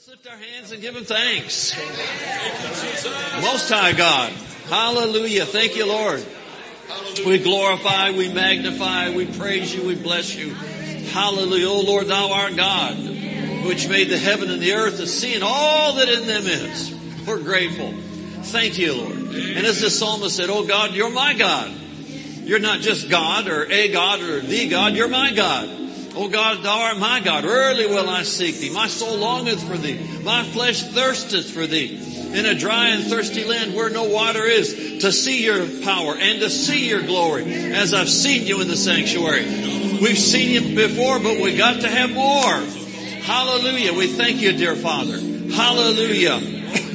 Let's lift our hands and give him thanks. Most High God. Hallelujah. Thank you, Lord. We glorify, we magnify, we praise you, we bless you. Hallelujah. Oh Lord, thou art God, which made the heaven and the earth, the sea and all that in them is. We're grateful. Thank you, Lord. And as the psalmist said, Oh God, you're my God. You're not just God or a God or the God, you're my God. O God, thou art my God. Early will I seek thee. My soul longeth for thee. My flesh thirsteth for thee. In a dry and thirsty land where no water is, to see your power and to see your glory as I've seen you in the sanctuary. We've seen you before, but we got to have more. Hallelujah. We thank you, dear Father. Hallelujah.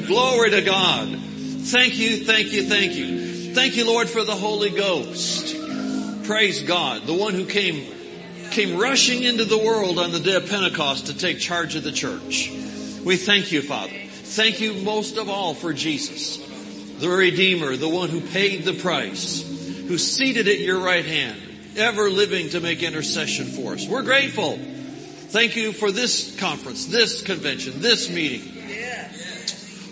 Glory to God. Thank you, thank you, thank you. Thank you, Lord, for the Holy Ghost. Praise God, the one who came came rushing into the world on the day of Pentecost to take charge of the church. We thank you, Father. Thank you most of all for Jesus, the Redeemer, the one who paid the price, who seated at your right hand, ever living to make intercession for us. We're grateful. Thank you for this conference, this convention, this meeting,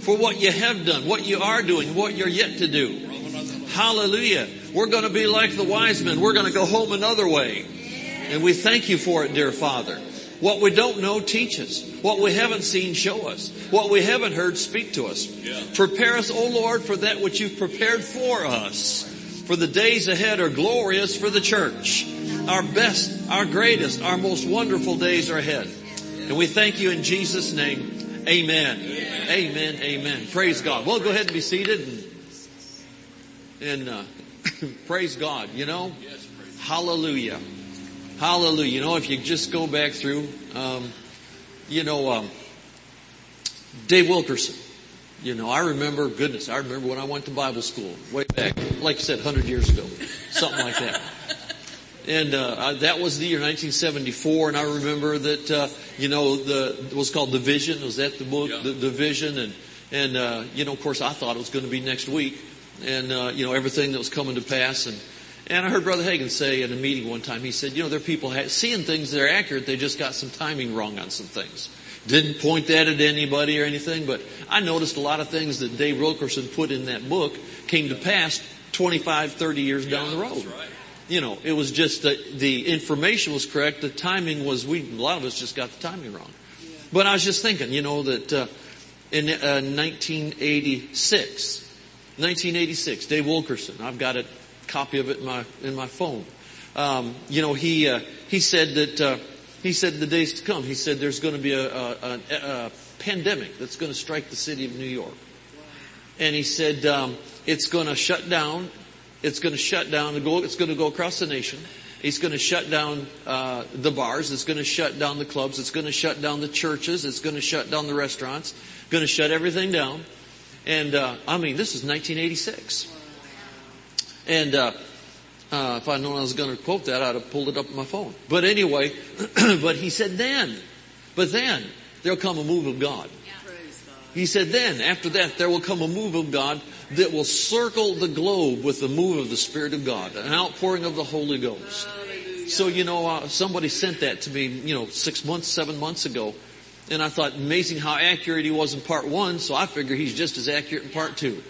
for what you have done, what you are doing, what you're yet to do. Hallelujah. We're going to be like the wise men. We're going to go home another way. And we thank you for it, dear Father. What we don't know, teach us. What we haven't seen, show us. What we haven't heard, speak to us. Yeah. Prepare us, O Lord, for that which you've prepared for us. For the days ahead are glorious for the church. Our best, our greatest, our most wonderful days are ahead. And we thank you in Jesus' name. Amen. Amen. Amen. Amen. Praise God. Well, go ahead and be seated and, and uh, praise God. You know, hallelujah. Hallelujah. You know, if you just go back through, um, you know, um, Dave Wilkerson. You know, I remember, goodness, I remember when I went to Bible school way back, like you said, 100 years ago, something like that. And uh, that was the year 1974, and I remember that uh, you know the it was called The Vision. Was that the book, yeah. the vision? And and uh, you know, of course, I thought it was going to be next week, and uh, you know everything that was coming to pass, and and I heard Brother Hagin say in a meeting one time, he said, you know, there are people seeing things that are accurate, they just got some timing wrong on some things. Didn't point that at anybody or anything, but I noticed a lot of things that Dave Wilkerson put in that book came to pass 25, 30 years down the road. Right. You know, it was just that the information was correct, the timing was, we, a lot of us just got the timing wrong. Yeah. But I was just thinking, you know, that uh, in uh, 1986, 1986, Dave Wilkerson, I've got it copy of it in my in my phone. Um, you know, he uh, he said that uh, he said the days to come. He said there's going to be a, a, a, a pandemic that's going to strike the city of New York, and he said um, it's going to shut down. It's going to shut down. It's going to go across the nation. He's going to shut down uh, the bars. It's going to shut down the clubs. It's going to shut down the churches. It's going to shut down the restaurants. Going to shut everything down. And uh, I mean, this is 1986. And uh, uh, if I'd known I was going to quote that, I'd have pulled it up on my phone. But anyway, but he said then, but then there'll come a move of God. He said then, after that, there will come a move of God that will circle the globe with the move of the Spirit of God, an outpouring of the Holy Ghost. So, you know, uh, somebody sent that to me, you know, six months, seven months ago. And I thought, amazing how accurate he was in part one, so I figure he's just as accurate in part two.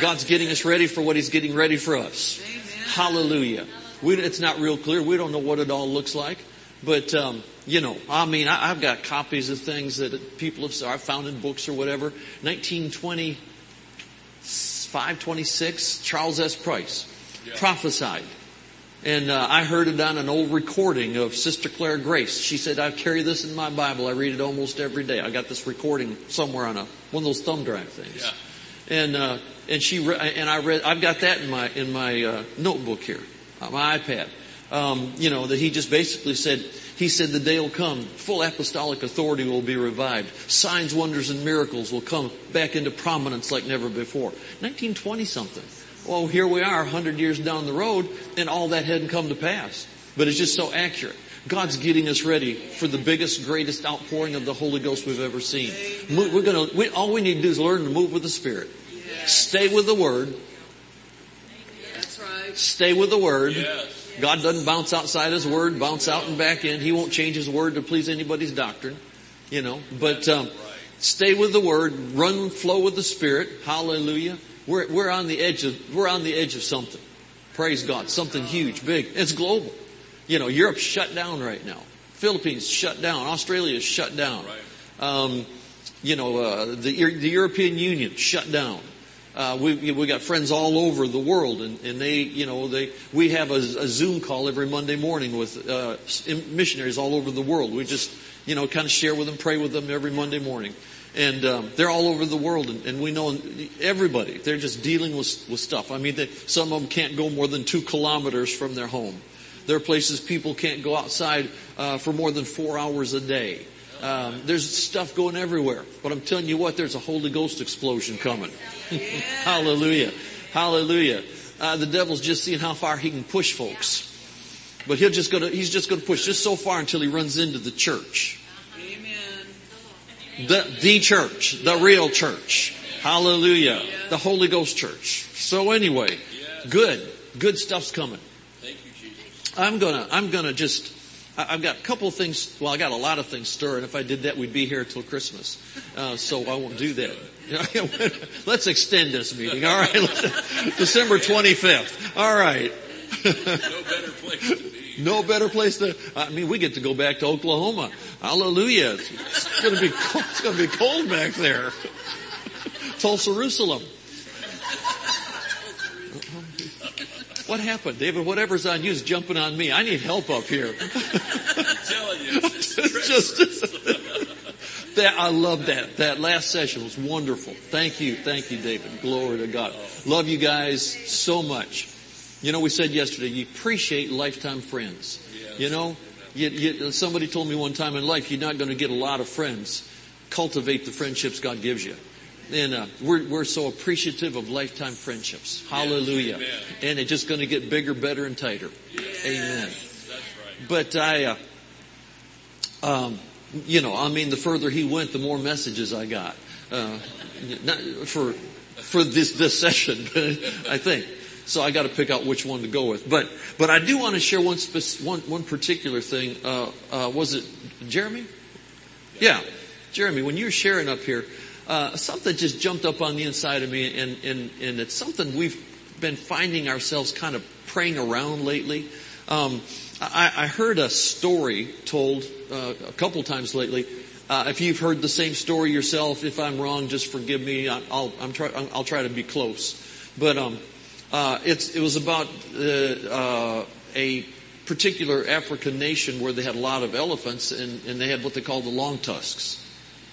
God's getting us ready for what He's getting ready for us. Amen. Hallelujah. We, it's not real clear. We don't know what it all looks like. But, um, you know, I mean, I, have got copies of things that people have I've found in books or whatever. 1925, 26, Charles S. Price yeah. prophesied. And uh, I heard it on an old recording of Sister Clara Grace. She said, I carry this in my Bible. I read it almost every day. I got this recording somewhere on a one of those thumb drive things. Yeah and uh, and she re- and I read. I've got that in my in my uh, notebook here, on my iPad. Um, you know that he just basically said. He said the day will come, full apostolic authority will be revived. Signs, wonders, and miracles will come back into prominence like never before. 1920 something. Well, here we are, 100 years down the road, and all that hadn't come to pass. But it's just so accurate. God's getting us ready for the biggest, greatest outpouring of the Holy Ghost we've ever seen. We're gonna, we, all we need to do is learn to move with the Spirit. Stay with the Word. That's right. Stay with the Word. God doesn't bounce outside His Word, bounce out and back in. He won't change His Word to please anybody's doctrine. You know, but, um, Stay with the word, run, flow with the spirit. Hallelujah. We're, we're on the edge of, we're on the edge of something. Praise God. Something huge, big. It's global. You know, Europe's shut down right now. Philippines shut down. Australia is shut down. Um, you know, uh, the, the European Union shut down. Uh, we we got friends all over the world, and, and they, you know, they we have a, a Zoom call every Monday morning with uh, missionaries all over the world. We just, you know, kind of share with them, pray with them every Monday morning, and um, they're all over the world, and, and, we know everybody. They're just dealing with with stuff. I mean, they, some of them can't go more than two kilometers from their home. There are places people can't go outside uh, for more than four hours a day. Um, there's stuff going everywhere, but I'm telling you what, there's a Holy Ghost explosion coming. Hallelujah. Hallelujah. Uh, the devil's just seeing how far he can push folks. But he'll just go to, he's just going to push just so far until he runs into the church. The, the church, the real church. Hallelujah. The Holy Ghost church. So anyway, good, good stuff's coming. I'm gonna, I'm gonna just I've got a couple of things, well, I got a lot of things stirring. If I did that, we'd be here until Christmas. Uh, so I won't do that. Let's extend this meeting. All right. December 25th. All right. no better place to be. No better place to, I mean, we get to go back to Oklahoma. Hallelujah. It's, it's gonna be, cold, it's gonna be cold back there. Tulsa, Jerusalem. What happened, David? Whatever's on you is jumping on me. I need help up here. I'm telling you, it's just, that I love that. That last session was wonderful. Thank you, thank you, David. Glory to God. Love you guys so much. You know, we said yesterday, you appreciate lifetime friends. You know, you, you, somebody told me one time in life, you're not going to get a lot of friends. Cultivate the friendships God gives you. And uh, we're, we're so appreciative of lifetime friendships. Hallelujah. Yes, and it's just going to get bigger, better, and tighter. Yes, amen. That's right. But I, uh, um, you know, I mean, the further he went, the more messages I got. Uh, not for for this this session, I think. So I got to pick out which one to go with. But but I do want to share one spec- one one particular thing. Uh, uh, was it Jeremy? Yeah, Jeremy. When you were sharing up here, uh, something just jumped up on the inside of me, and, and, and it's something we've been finding ourselves kind of praying around lately. Um, I, I, heard a story told uh, a couple times lately. Uh, if you've heard the same story yourself, if I'm wrong, just forgive me. I, will try, I'll try to be close. But um, uh, it was about uh, uh, a particular African nation where they had a lot of elephants, and, and they had what they call the long tusks.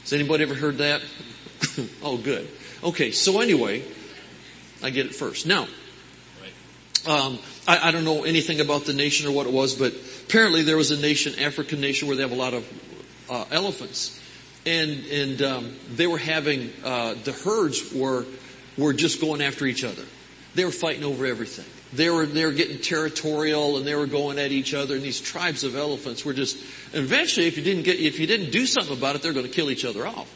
Has anybody ever heard that? oh, good. Okay, so anyway, I get it first. Now, um, I, I, don't know anything about the nation or what it was, but apparently there was a nation, African nation, where they have a lot of uh, elephants, and and um, they were having uh, the herds were were just going after each other. They were fighting over everything. They were they were getting territorial and they were going at each other. And these tribes of elephants were just. eventually, if you didn't get if you didn't do something about it, they're going to kill each other off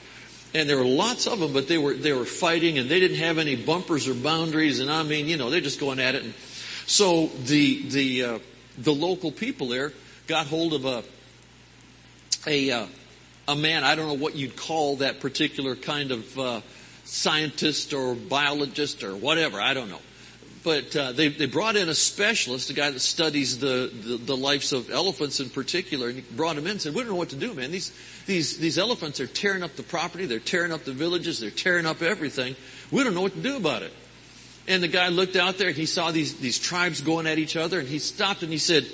and there were lots of them, but they were they were fighting, and they didn't have any bumpers or boundaries, and I mean, you know, they're just going at it. And so the the uh, the local people there got hold of a a uh, a man. I don't know what you'd call that particular kind of uh, scientist or biologist or whatever. I don't know but uh, they, they brought in a specialist, a guy that studies the, the, the, lives of elephants in particular, and he brought him in and said, we don't know what to do, man. These, these, these elephants are tearing up the property, they're tearing up the villages, they're tearing up everything. We don't know what to do about it. And the guy looked out there and he saw these, these tribes going at each other and he stopped and he said,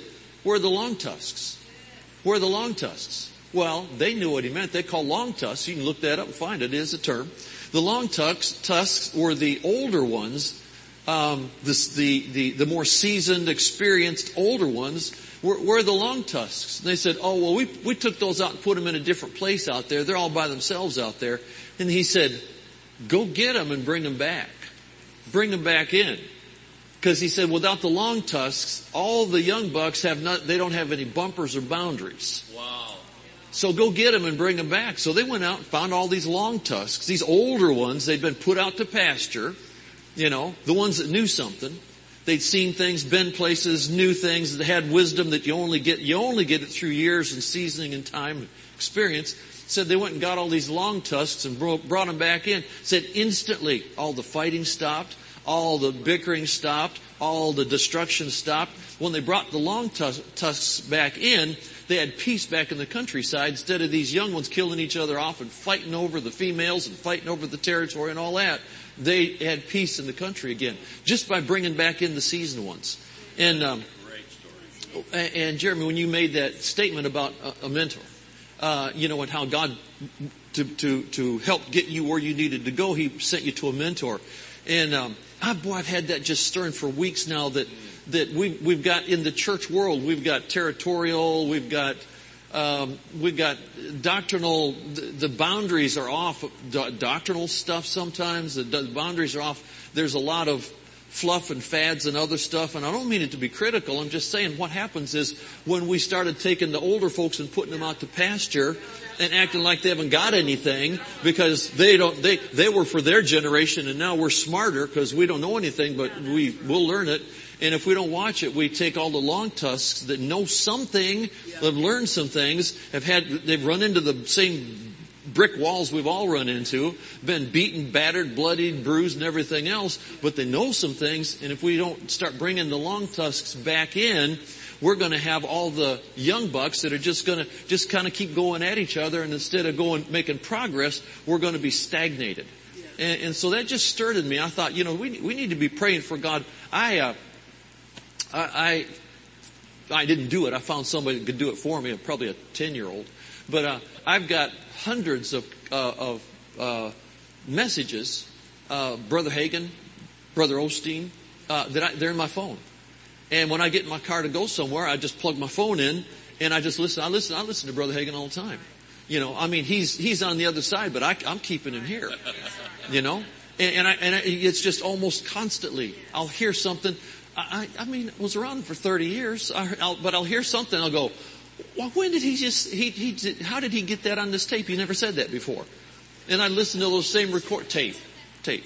where are the long tusks? Where are the long tusks? Well, they knew what he meant. They call long tusks. You can look that up and find it. It is a term. The long tusks, tusks were the older ones um, this, the, the, the more seasoned, experienced, older ones were, were the long tusks. And they said, oh, well, we, we took those out and put them in a different place out there. They're all by themselves out there. And he said, go get them and bring them back. Bring them back in. Because he said, without the long tusks, all the young bucks have not, they don't have any bumpers or boundaries. Wow. So go get them and bring them back. So they went out and found all these long tusks, these older ones. They'd been put out to pasture. You know, the ones that knew something. They'd seen things, been places, knew things, that had wisdom that you only get, you only get it through years and seasoning and time and experience. Said they went and got all these long tusks and brought them back in. Said instantly all the fighting stopped, all the bickering stopped, all the destruction stopped. When they brought the long tusks back in, they had peace back in the countryside instead of these young ones killing each other off and fighting over the females and fighting over the territory and all that. They had peace in the country again just by bringing back in the seasoned ones. And um, and Jeremy, when you made that statement about a, mentor, uh, you know, and how God to to to help get you where you needed to go, He sent you to a mentor. And um, I, boy, I've had that just stirring for weeks now. That that we we've got in the church world, we've got territorial, we've got um, we've got doctrinal. The, boundaries are off. Doctrinal stuff sometimes. The, the boundaries are off. There's a lot of fluff and fads and other stuff. And I don't mean it to be critical. I'm just saying what happens is when we started taking the older folks and putting them out to pasture and acting like they haven't got anything because they don't, they, they were for their generation and now we're smarter because we don't know anything, but we will learn it. And if we don't watch it, we take all the long tusks that know something, have learned some things, have had, they've run into the same brick walls we've all run into, been beaten, battered, bloodied, bruised, and everything else, but they know some things, and if we don't start bringing the long tusks back in, we're going to have all the young bucks that are just going to just kind of keep going at each other, and instead of going making progress, we're going to be stagnated. And, and, so that just stirred in me. I thought, you know, we we need to be praying for God. I uh, I, I I didn't do it. I found somebody that could do it for me, probably a ten year old. But uh, I've got hundreds of, uh, of uh, messages, uh, Brother Hagin, Brother Osteen, uh, that I, they're in my phone. And when I get in my car to go somewhere, I just plug my phone in and I just listen. I listen. I listen to Brother Hagin all the time. You know, I mean, he's he's on the other side, but I, am keeping him here. You know, and, and I and I, it's just almost constantly. I'll hear something. I, I mean, it was around for 30 years, I, but I'll hear something. I'll go, well, when did he just, he, he did, how did he get that on this tape? He never said that before. And I listened to those same record, tape, tape,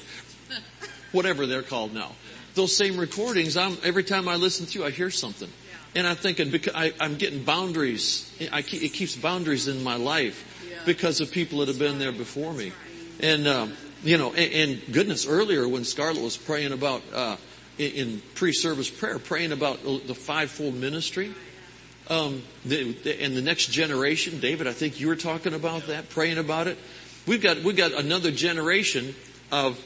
whatever they're called now. Those same recordings, I'm, every time I listen through, I hear something. And I'm thinking, because I, am getting boundaries, I keep, it keeps boundaries in my life because of people that have been there before me. And, um, you know, and, and, goodness, earlier when Scarlett was praying about, uh, in, pre-service prayer, praying about the fivefold ministry, um, the, the, and the next generation, David, I think you were talking about that, praying about it. We've got we've got another generation of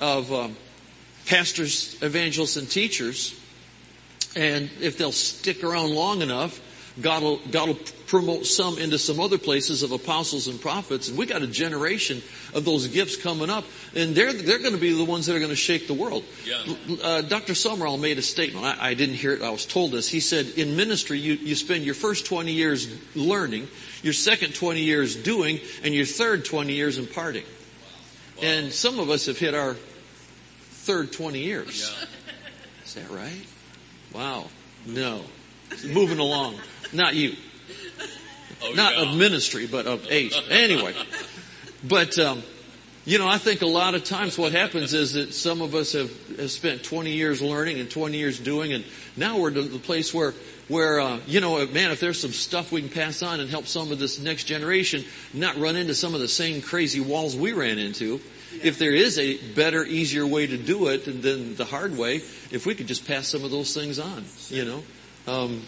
of um, pastors, evangelists, and teachers, and if they'll stick around long enough, God will, God will promote some into some other places of apostles and prophets. And we got a generation of those gifts coming up. And they're, they're going to be the ones that are going to shake the world. Yeah. Uh, Dr. Sumrall made a statement. I, I, didn't hear it. I was told this. He said, in ministry, you, you spend your first 20 years learning, your second 20 years doing, and your third 20 years imparting. Wow. And some of us have hit our third 20 years. Yeah. Is that right? Wow. No. Moving along. Not you. Oh, Not of ministry, but of age. Anyway. But, um, you know, I think a lot of times what happens is that some of us have, have spent 20 years learning and 20 years doing, and now we're to the place where, where, uh, you know, man, if there's some stuff we can pass on and help some of this next generation not run into some of the same crazy walls we ran into, if there is a better, easier way to do it than the hard way, if we could just pass some of those things on, you know. Um,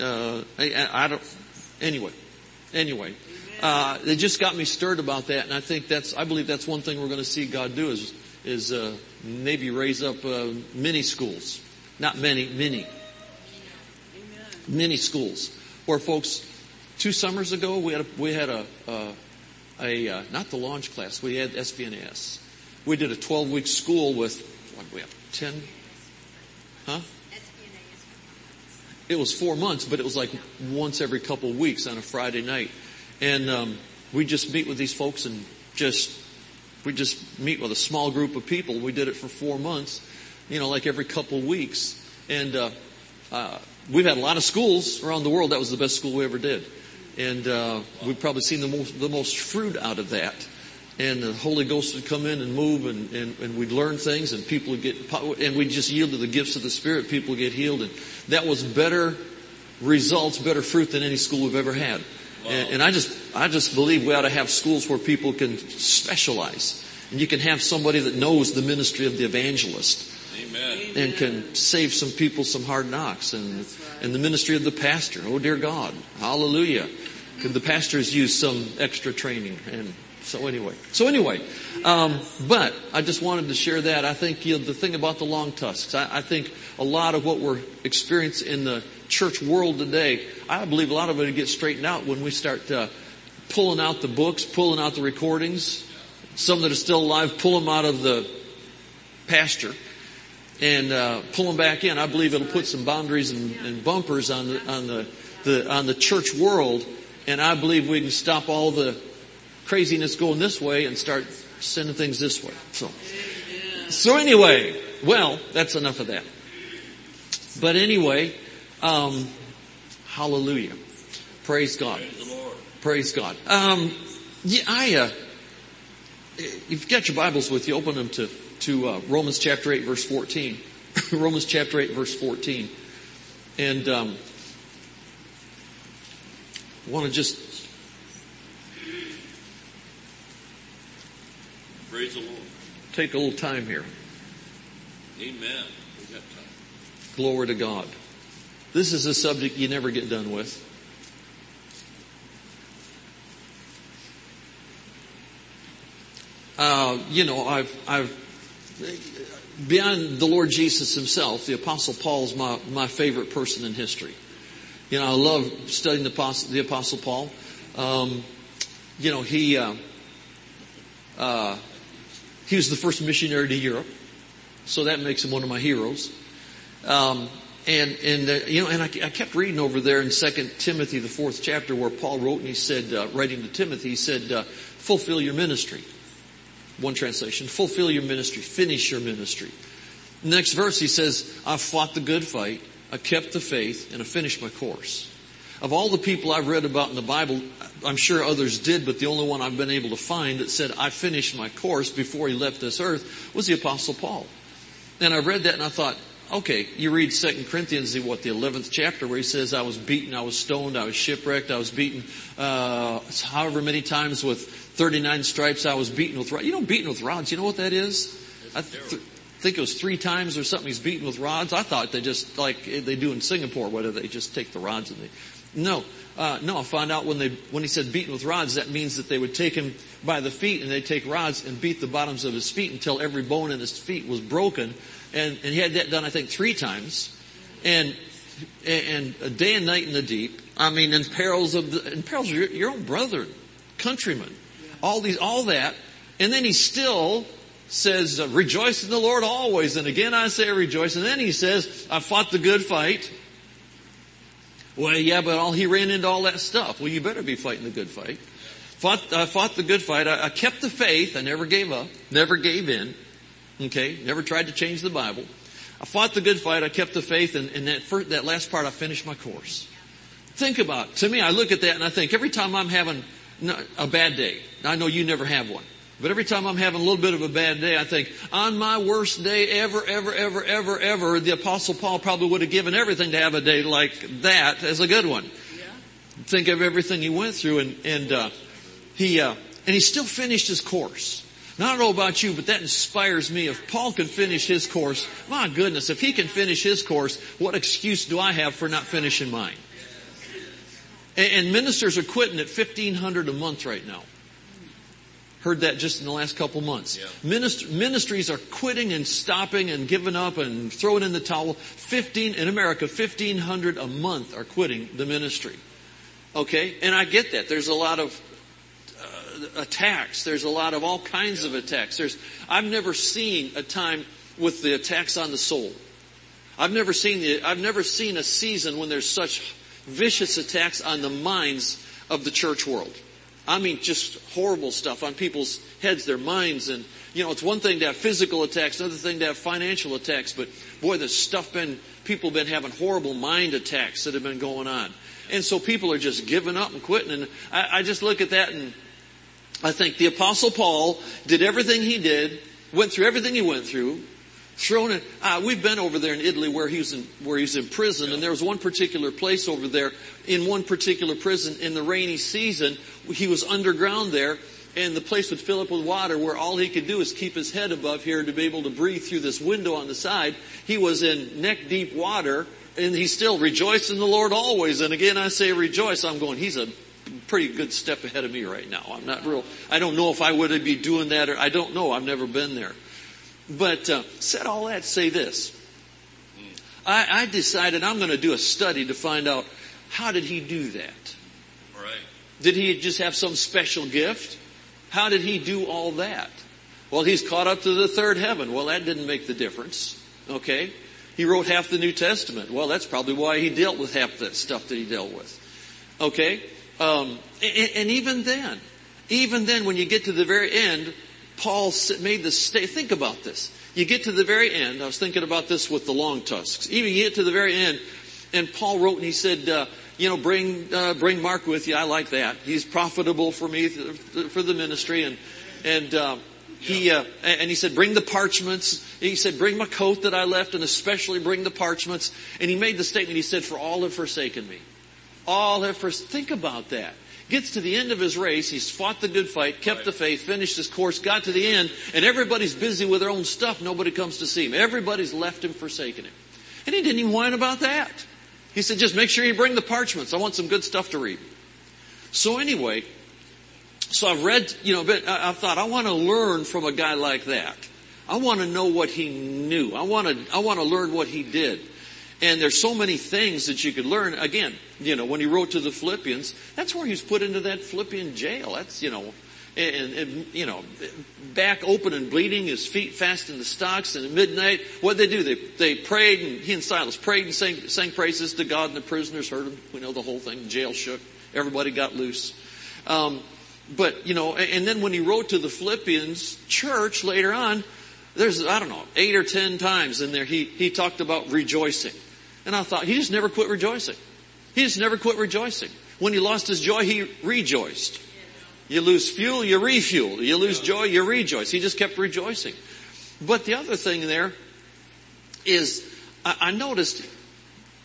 uh, I, I, don't, anyway, anyway, uh, it just got me stirred about that, and I think that's, I believe that's one thing we're going to see God do is, is, uh, maybe raise up, uh, mini schools. Not many, many. Many schools. Where folks, two summers ago, we had a, we had a, a, a uh, not the launch class, we had SBNS. We did a 12 week school with, what we have, 10? Huh? It was four months, but it was like once every couple weeks on a Friday night. And um, we just meet with these folks and just we just meet with a small group of people. We did it for four months, you know, like every couple weeks. And uh, uh, we've had a lot of schools around the world. That was the best school we ever did, and uh, we've probably seen the most the most fruit out of that. And the Holy Ghost would come in and move, and, and, and we'd learn things, and people would get, and we just yield to the gifts of the Spirit. People would get healed, and that was better results, better fruit than any school we've ever had. Wow. And, and, I just, I just believe we ought to have schools where people can specialize. And you can have somebody that knows the ministry of the evangelist Amen. and can save some people some hard knocks and, and the ministry of the pastor. Oh dear God. Hallelujah. Could the pastors use some extra training? And so anyway, so anyway, um, but I just wanted to share that. I think you know, the thing about the long tusks, I, I think a lot of what we're experiencing in the church world today, I believe a lot of it gets straightened out when we start uh, pulling out the books, pulling out the recordings. Some that are still alive, pull them out of the pasture and uh, pull them back in. I believe it'll put some boundaries and, and bumpers on the on the, the on the church world, and I believe we can stop all the craziness going this way and start sending things this way. So, so anyway, well, that's enough of that. But anyway, um, hallelujah, praise God, praise God. Um, yeah, I. Uh, you've got your Bibles with you, open them to to uh, Romans chapter eight, verse fourteen. Romans chapter eight, verse fourteen, and um, I want to just Praise the Lord. take a little time here. Amen. We got time. Glory to God. This is a subject you never get done with. Uh, you know, I've, I've, beyond the Lord Jesus himself, the apostle Paul's my, my favorite person in history. You know, I love studying the apostle, the apostle Paul. Um, you know, he, uh, uh, he was the first missionary to Europe. So that makes him one of my heroes. Um, and and uh, you know, and I, I, kept reading over there in Second Timothy, the fourth chapter, where Paul wrote and he said, uh, writing to Timothy, he said, uh, "Fulfill your ministry." One translation: "Fulfill your ministry, finish your ministry." Next verse, he says, "I've fought the good fight, I kept the faith, and I finished my course." Of all the people I've read about in the Bible, I'm sure others did, but the only one I've been able to find that said, "I finished my course" before he left this earth was the Apostle Paul. And I read that and I thought, okay, you read Second Corinthians, what, the 11th chapter where he says, I was beaten, I was stoned, I was shipwrecked, I was beaten, uh, however many times with 39 stripes, I was beaten with rods. You know, beaten with rods, you know what that is? I th- think it was three times or something he's beaten with rods. I thought they just, like they do in Singapore, whether they just take the rods and they, no, uh, no, I found out when they, when he said beaten with rods, that means that they would take him by the feet and they'd take rods and beat the bottoms of his feet until every bone in his feet was broken. And, and he had that done, I think, three times. And, and a day and night in the deep. I mean, in perils of the, in perils of your, your own brother, countrymen. All these, all that. And then he still says, rejoice in the Lord always. And again I say rejoice. And then he says, I fought the good fight. Well, yeah, but all he ran into all that stuff. Well, you better be fighting the good fight. Fought, I fought the good fight. I, I kept the faith. I never gave up. Never gave in. Okay, never tried to change the Bible. I fought the good fight. I kept the faith, and, and that first, that last part, I finished my course. Think about. It. To me, I look at that and I think every time I'm having a bad day, I know you never have one. But every time I'm having a little bit of a bad day, I think, on my worst day ever, ever, ever, ever, ever, the apostle Paul probably would have given everything to have a day like that as a good one. Yeah. Think of everything he went through and, and, uh, he, uh, and he still finished his course. Now, I don't know about you, but that inspires me. If Paul can finish his course, my goodness, if he can finish his course, what excuse do I have for not finishing mine? And, and ministers are quitting at 1500 a month right now. Heard that just in the last couple months. Yeah. Minist- ministries are quitting and stopping and giving up and throwing in the towel. 15, in America, 1500 a month are quitting the ministry. Okay? And I get that. There's a lot of uh, attacks. There's a lot of all kinds of attacks. There's, I've never seen a time with the attacks on the soul. I've never seen the, I've never seen a season when there's such vicious attacks on the minds of the church world. I mean, just horrible stuff on people's heads, their minds, and you know, it's one thing to have physical attacks, another thing to have financial attacks, but boy, there's stuff been, people been having horrible mind attacks that have been going on. And so people are just giving up and quitting, and I, I just look at that and I think the apostle Paul did everything he did, went through everything he went through, Uh, we've been over there in Italy where he was in where he was in prison, and there was one particular place over there in one particular prison in the rainy season. He was underground there, and the place would fill up with water where all he could do is keep his head above here to be able to breathe through this window on the side. He was in neck deep water, and he still rejoiced in the Lord always. And again, I say rejoice. I'm going. He's a pretty good step ahead of me right now. I'm not real. I don't know if I would be doing that or I don't know. I've never been there. But uh, said all that to say this. I, I decided I'm going to do a study to find out how did he do that. All right. Did he just have some special gift? How did he do all that? Well, he's caught up to the third heaven. Well, that didn't make the difference. Okay? He wrote half the New Testament. Well, that's probably why he dealt with half that stuff that he dealt with. Okay? Um, and, and even then, even then when you get to the very end, Paul made the state, think about this. You get to the very end, I was thinking about this with the long tusks. Even you get to the very end, and Paul wrote and he said, uh, you know, bring, uh, bring Mark with you. I like that. He's profitable for me, for the ministry. And, and, uh, he, uh, and he said, bring the parchments. He said, bring my coat that I left and especially bring the parchments. And he made the statement, he said, for all have forsaken me. All have forsaken, think about that gets to the end of his race, he's fought the good fight, kept right. the faith, finished his course, got to the end, and everybody's busy with their own stuff. Nobody comes to see him. Everybody's left him, forsaken him. And he didn't even whine about that. He said, just make sure you bring the parchments. I want some good stuff to read. So anyway, so I've read, you know, but I've thought, I want to learn from a guy like that. I want to know what he knew. I want to, I want to learn what he did. And there's so many things that you could learn. Again, you know, when he wrote to the Philippians, that's where he was put into that Philippian jail. That's, you know, and, and, you know, back open and bleeding, his feet fast in the stocks, and at midnight, what did they do? They, they prayed, and he and Silas prayed and sang, sang praises to God, and the prisoners heard him. We know the whole thing. Jail shook. Everybody got loose. Um, but, you know, and then when he wrote to the Philippians church later on, there's, I don't know, eight or ten times in there he, he talked about rejoicing. And I thought, he just never quit rejoicing. He just never quit rejoicing. When he lost his joy, he rejoiced. You lose fuel, you refuel. You lose joy, you rejoice. He just kept rejoicing. But the other thing there is, I noticed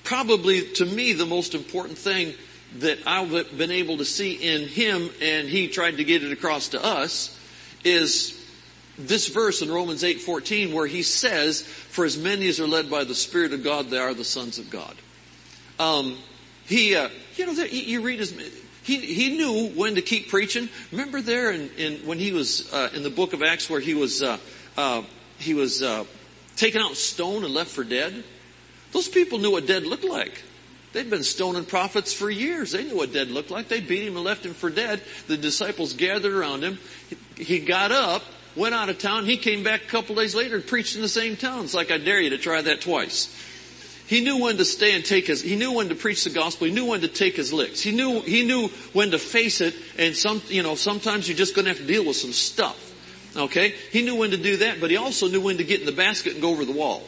probably to me the most important thing that I've been able to see in him and he tried to get it across to us is this verse in Romans 8:14 where he says, "For as many as are led by the Spirit of God, they are the sons of God." Um, he, uh, you know, you read his. He, he knew when to keep preaching. Remember there in, in when he was uh, in the book of Acts where he was uh, uh he was uh, taken out stone and left for dead. Those people knew what dead looked like. They'd been stoning prophets for years. They knew what dead looked like. They beat him and left him for dead. The disciples gathered around him. He got up went out of town. He came back a couple days later and preached in the same town. It's like I dare you to try that twice. He knew when to stay and take his, he knew when to preach the gospel. He knew when to take his licks. He knew, he knew when to face it and some, you know, sometimes you're just gonna have to deal with some stuff. Okay? He knew when to do that, but he also knew when to get in the basket and go over the wall.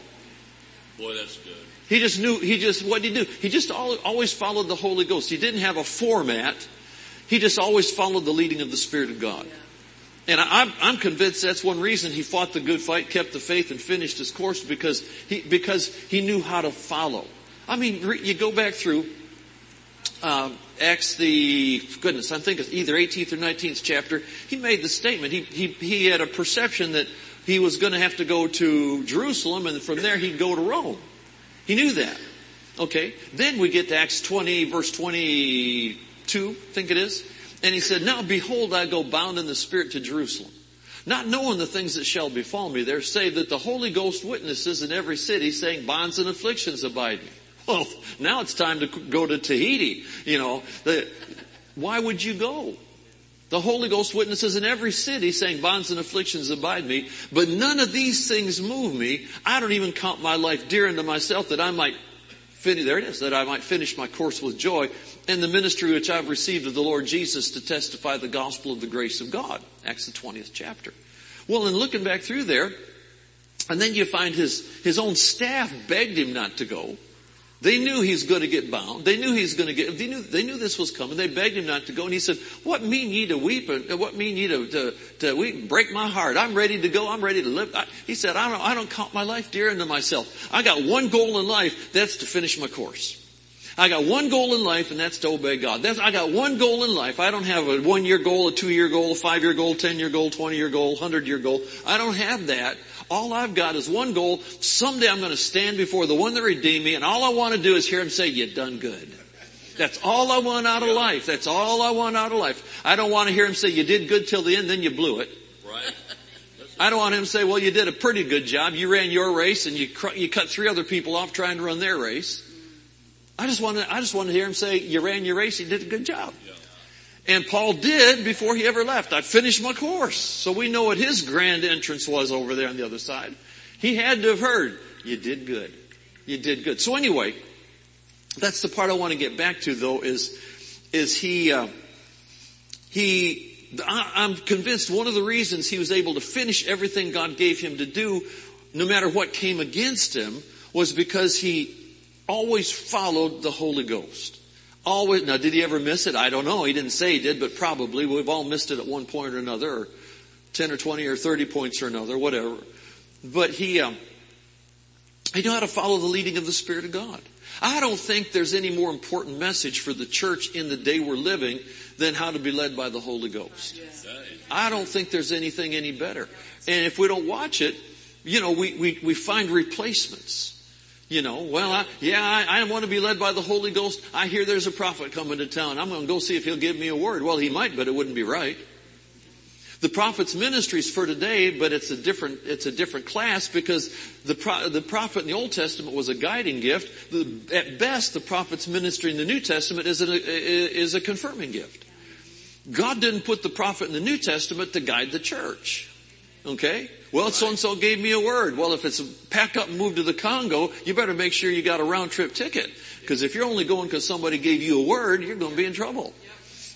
Boy, that's good. He just knew, he just, what did he do? He just always followed the Holy Ghost. He didn't have a format. He just always followed the leading of the Spirit of God. And I'm, I'm convinced that's one reason he fought the good fight, kept the faith, and finished his course because he, because he knew how to follow. I mean, you go back through, um, Acts the, goodness, I think it's either 18th or 19th chapter, he made the statement. He, he, he had a perception that he was going to have to go to Jerusalem and from there he'd go to Rome. He knew that. Okay. Then we get to Acts 20 verse 22, I think it is. And he said, Now behold, I go bound in the Spirit to Jerusalem, not knowing the things that shall befall me there, save that the Holy Ghost witnesses in every city, saying, Bonds and afflictions abide me. Well, now it's time to go to Tahiti. You know, the, why would you go? The Holy Ghost witnesses in every city saying, bonds and afflictions abide me, but none of these things move me. I don't even count my life dear unto myself that I might finish, there it is, that I might finish my course with joy and the ministry which I've received of the Lord Jesus to testify the gospel of the grace of God. Acts the 20th chapter. Well, in looking back through there, and then you find his, his own staff begged him not to go. They knew he's going to get bound. They knew he's going to get, they knew, they knew this was coming. They begged him not to go and he said, what mean ye to weep and what mean ye to, to, to weep? Break my heart. I'm ready to go. I'm ready to live. I, he said, I don't, I don't count my life dear unto myself. I got one goal in life. That's to finish my course. I got one goal in life and that's to obey God. That's, I got one goal in life. I don't have a one year goal, a two year goal, a five year goal, ten year goal, twenty year goal, hundred year goal. I don't have that. All I've got is one goal. Someday I'm going to stand before the one that redeemed me and all I want to do is hear him say, you done good. That's all I want out of life. That's all I want out of life. I don't want to hear him say, you did good till the end, then you blew it. Right. I don't want him to say, well, you did a pretty good job. You ran your race and you, cr- you cut three other people off trying to run their race. I just want to, I just want to hear him say, you ran your race, you did a good job. Yeah. And Paul did before he ever left. I finished my course. So we know what his grand entrance was over there on the other side. He had to have heard, you did good. You did good. So anyway, that's the part I want to get back to though is, is he, uh, he, I, I'm convinced one of the reasons he was able to finish everything God gave him to do, no matter what came against him, was because he always followed the Holy Ghost. Always, now did he ever miss it? I don't know. He didn't say he did, but probably. We've all missed it at one point or another, or 10 or 20 or 30 points or another, whatever. But he, um, he knew how to follow the leading of the Spirit of God. I don't think there's any more important message for the church in the day we're living than how to be led by the Holy Ghost. I don't think there's anything any better. And if we don't watch it, you know, we, we, we find replacements. You know, well, I, yeah, I, I want to be led by the Holy Ghost. I hear there's a prophet coming to town. I'm going to go see if he'll give me a word. Well, he might, but it wouldn't be right. The prophet's ministry is for today, but it's a different, it's a different class because the, pro, the prophet in the Old Testament was a guiding gift. The, at best, the prophet's ministry in the New Testament is a, is a confirming gift. God didn't put the prophet in the New Testament to guide the church. Okay? Well, so and so gave me a word. Well, if it's pack up and move to the Congo, you better make sure you got a round trip ticket. Because if you're only going because somebody gave you a word, you're going to be in trouble.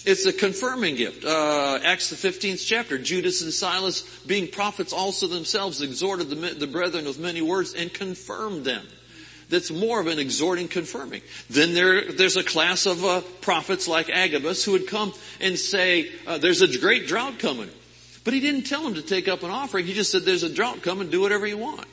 It's a confirming gift. Uh, Acts the 15th chapter, Judas and Silas, being prophets also themselves, exhorted the, the brethren with many words and confirmed them. That's more of an exhorting confirming. Then there, there's a class of uh, prophets like Agabus who would come and say, uh, there's a great drought coming. But he didn't tell him to take up an offering. He just said, there's a drought coming, do whatever you want.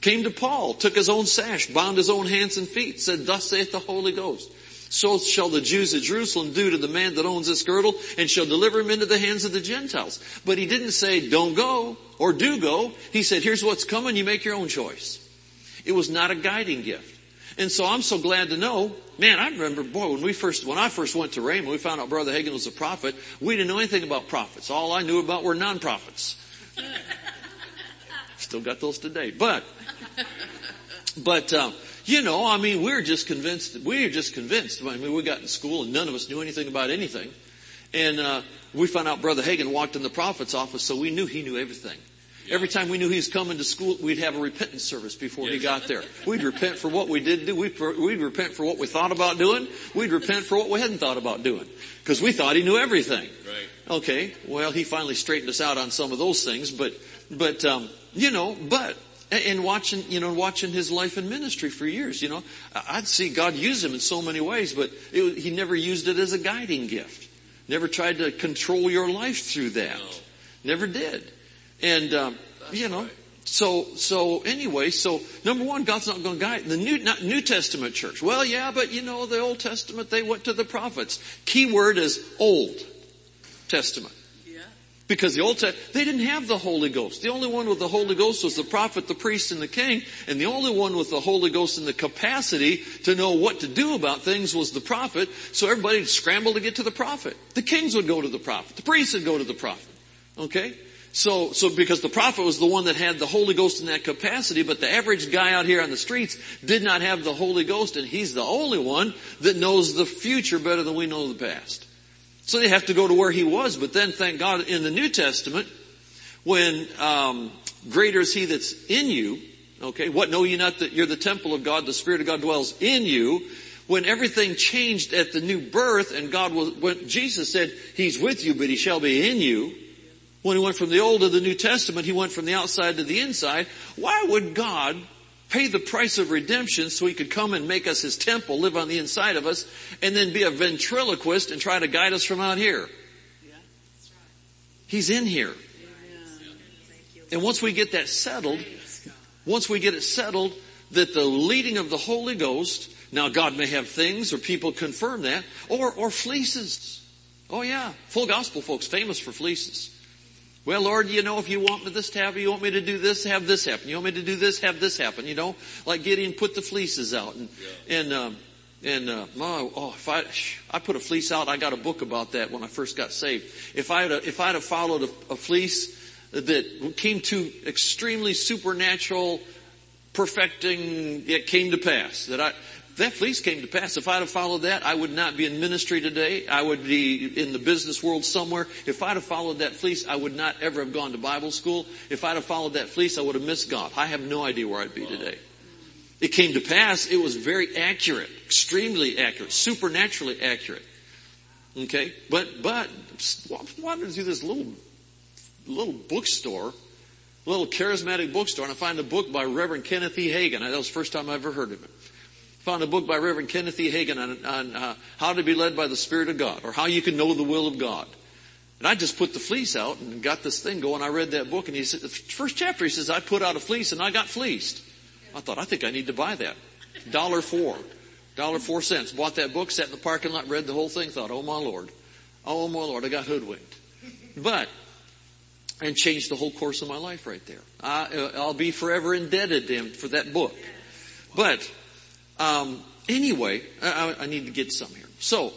Came to Paul, took his own sash, bound his own hands and feet, said, thus saith the Holy Ghost. So shall the Jews of Jerusalem do to the man that owns this girdle and shall deliver him into the hands of the Gentiles. But he didn't say, don't go or do go. He said, here's what's coming. You make your own choice. It was not a guiding gift. And so I'm so glad to know, man, I remember, boy, when we first, when I first went to Rhema, we found out Brother Hagin was a prophet. We didn't know anything about prophets. All I knew about were non-prophets. Still got those today. But, but, um, you know, I mean, we're just convinced, we're just convinced. I mean, we got in school and none of us knew anything about anything. And, uh, we found out Brother Hagin walked in the prophet's office, so we knew he knew everything. Every time we knew he was coming to school, we'd have a repentance service before he got there. We'd repent for what we did do. We'd, we'd repent for what we thought about doing. We'd repent for what we hadn't thought about doing. Because we thought he knew everything. Right. Okay, well, he finally straightened us out on some of those things, but, but, um, you know, but, and watching, you know, watching his life and ministry for years, you know, I'd see God use him in so many ways, but it, he never used it as a guiding gift. Never tried to control your life through that. No. Never did. And, um, you know, right. so, so anyway, so number one, God's not going to guide the New, not New Testament church. Well, yeah, but you know, the Old Testament, they went to the prophets. Key word is Old Testament. Yeah. Because the Old Testament, they didn't have the Holy Ghost. The only one with the Holy Ghost was the prophet, the priest, and the king. And the only one with the Holy Ghost and the capacity to know what to do about things was the prophet. So everybody scrambled to get to the prophet. The kings would go to the prophet. The priests would go to the prophet. Okay? So, so because the prophet was the one that had the Holy Ghost in that capacity, but the average guy out here on the streets did not have the Holy Ghost, and he's the only one that knows the future better than we know the past. So they have to go to where he was, but then thank God in the New Testament, when um, greater is he that's in you, okay, what know you not that you're the temple of God, the Spirit of God dwells in you, when everything changed at the new birth and God was, when Jesus said, He's with you, but He shall be in you, when he went from the Old to the New Testament, he went from the outside to the inside. Why would God pay the price of redemption so he could come and make us his temple, live on the inside of us, and then be a ventriloquist and try to guide us from out here. He's in here. And once we get that settled, once we get it settled that the leading of the Holy Ghost, now God may have things or people confirm that, or, or fleeces. Oh yeah, full gospel folks famous for fleeces. Well, Lord, you know, if you want me this to happen, you want me to do this, have this happen. You want me to do this, have this happen. You know, like Gideon put the fleeces out, and yeah. and um, and uh, oh, oh, if I I put a fleece out, I got a book about that when I first got saved. If I had a, if I'd have followed a, a fleece that came to extremely supernatural perfecting, it came to pass that I that fleece came to pass. If I'd have followed that, I would not be in ministry today. I would be in the business world somewhere. If I'd have followed that fleece, I would not ever have gone to Bible school. If I'd have followed that fleece, I would have missed God. I have no idea where I'd be today. It came to pass. It was very accurate, extremely accurate, supernaturally accurate. Okay? But, but, I wandered through this little, little bookstore, little charismatic bookstore, and I find a book by Reverend Kenneth E. Hagin. That was the first time I ever heard of it found a book by Reverend Kenneth E. Hagin on, on uh, how to be led by the Spirit of God, or how you can know the will of God. And I just put the fleece out and got this thing going. I read that book, and he said, the first chapter, he says, I put out a fleece and I got fleeced. I thought, I think I need to buy that. Dollar four. Dollar four cents. Bought that book, sat in the parking lot, read the whole thing, thought, oh my Lord. Oh my Lord, I got hoodwinked. But, and changed the whole course of my life right there. I, will be forever indebted to him for that book. But, um, anyway, I, I, need to get some here. So,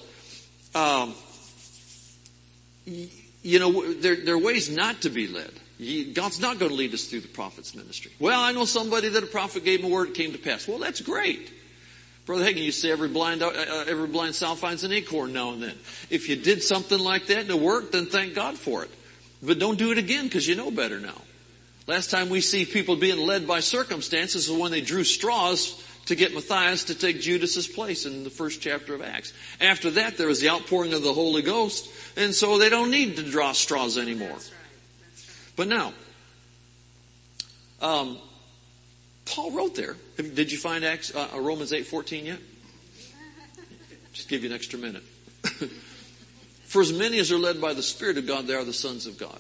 um, you know, there, there are ways not to be led. God's not going to lead us through the prophet's ministry. Well, I know somebody that a prophet gave him a word, it came to pass. Well, that's great. Brother Hagin you say every blind, uh, uh, every blind sow finds an acorn now and then. If you did something like that and it worked, then thank God for it. But don't do it again because you know better now. Last time we see people being led by circumstances is when they drew straws to get Matthias to take Judas's place in the first chapter of Acts. After that, there was the outpouring of the Holy Ghost, and so they don't need to draw straws anymore. That's right. That's right. But now, um, Paul wrote there. Did you find Acts, uh, Romans eight fourteen yet? Just give you an extra minute. For as many as are led by the Spirit of God, they are the sons of God.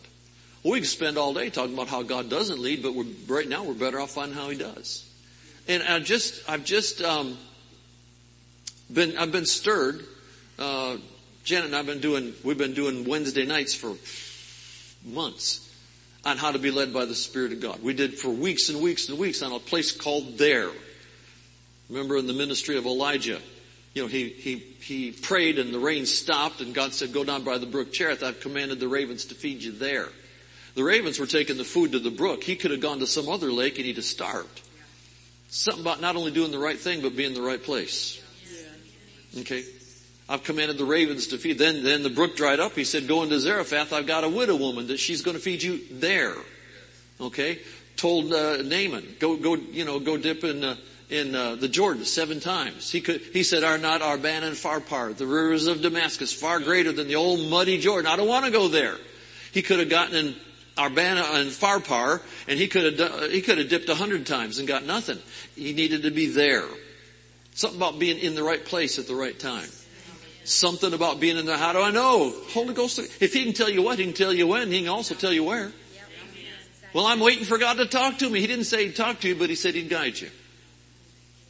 Well, we could spend all day talking about how God doesn't lead, but right now we're better off finding how He does. And I just, I've just um, been, I've been stirred. Uh, Janet and I've been doing, we've been doing Wednesday nights for months on how to be led by the Spirit of God. We did for weeks and weeks and weeks on a place called There. Remember in the ministry of Elijah, you know, he, he, he prayed and the rain stopped and God said, go down by the brook Cherith. I've commanded the ravens to feed you there. The ravens were taking the food to the brook. He could have gone to some other lake and he'd have starved. Something about not only doing the right thing, but being in the right place. Okay. I've commanded the ravens to feed. Then, then the brook dried up. He said, go into Zarephath. I've got a widow woman that she's going to feed you there. Okay. Told, uh, Naaman, go, go, you know, go dip in, uh, in uh, the Jordan seven times. He could, he said, are not Abana and Pharpar, the rivers of Damascus, far greater than the old muddy Jordan. I don't want to go there. He could have gotten in Abana and Pharpar, and he could have he could have dipped a hundred times and got nothing. He needed to be there. Something about being in the right place at the right time. Something about being in the. How do I know? Holy Ghost. If he can tell you what, he can tell you when. He can also tell you where. Well, I'm waiting for God to talk to me. He didn't say he'd talk to you, but he said he'd guide you.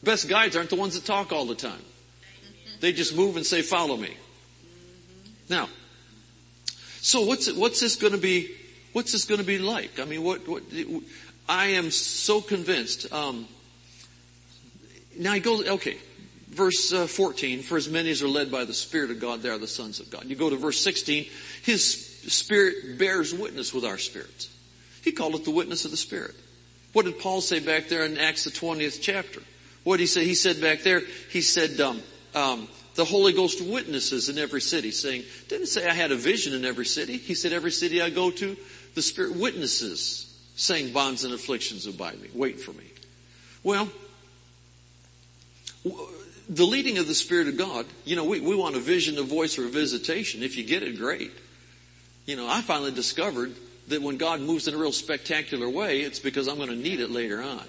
Best guides aren't the ones that talk all the time. They just move and say, follow me. Now, so what's, what's this going to be what's this going to be like? I mean, what, what, I am so convinced. Um, now he goes, okay, verse uh, 14, for as many as are led by the Spirit of God, they are the sons of God. You go to verse 16, his Spirit bears witness with our spirits. He called it the witness of the Spirit. What did Paul say back there in Acts the 20th chapter? What did he say? He said back there, he said, um, um, the Holy Ghost witnesses in every city saying, didn't say I had a vision in every city. He said every city I go to, the Spirit witnesses saying bonds and afflictions abide me, wait for me. Well, the leading of the Spirit of God, you know, we, we want a vision, a voice, or a visitation. If you get it, great. You know, I finally discovered that when God moves in a real spectacular way, it's because I'm going to need it later on.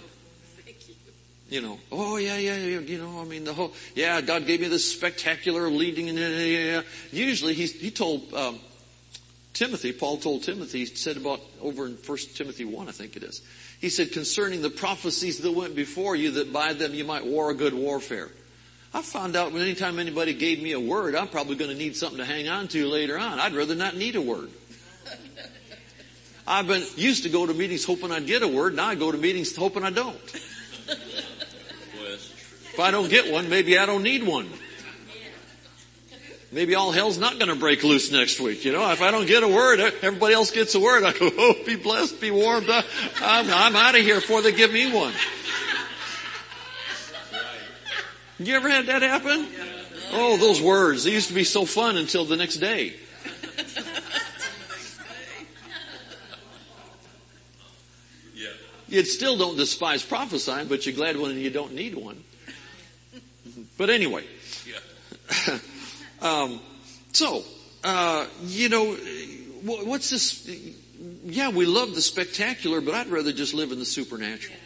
You know, oh yeah, yeah, yeah, you know, I mean the whole, yeah, God gave me this spectacular leading and yeah, yeah. Usually he, he told, um, Timothy, Paul told Timothy, he said about over in 1 Timothy 1, I think it is. He said, concerning the prophecies that went before you, that by them you might war a good warfare. I found out when anytime anybody gave me a word, I'm probably going to need something to hang on to later on. I'd rather not need a word. I've been used to go to meetings hoping I'd get a word. Now I go to meetings hoping I don't. If I don't get one, maybe I don't need one. Maybe all hell's not going to break loose next week. You know, if I don't get a word, everybody else gets a word. I go, oh, be blessed, be warmed up. I'm, I'm out of here before they give me one. You ever had that happen? Oh, those words. They used to be so fun until the next day. You still don't despise prophesying, but you're glad when you don't need one. But anyway. um, so, uh, you know, what's this? Yeah, we love the spectacular, but I'd rather just live in the supernatural.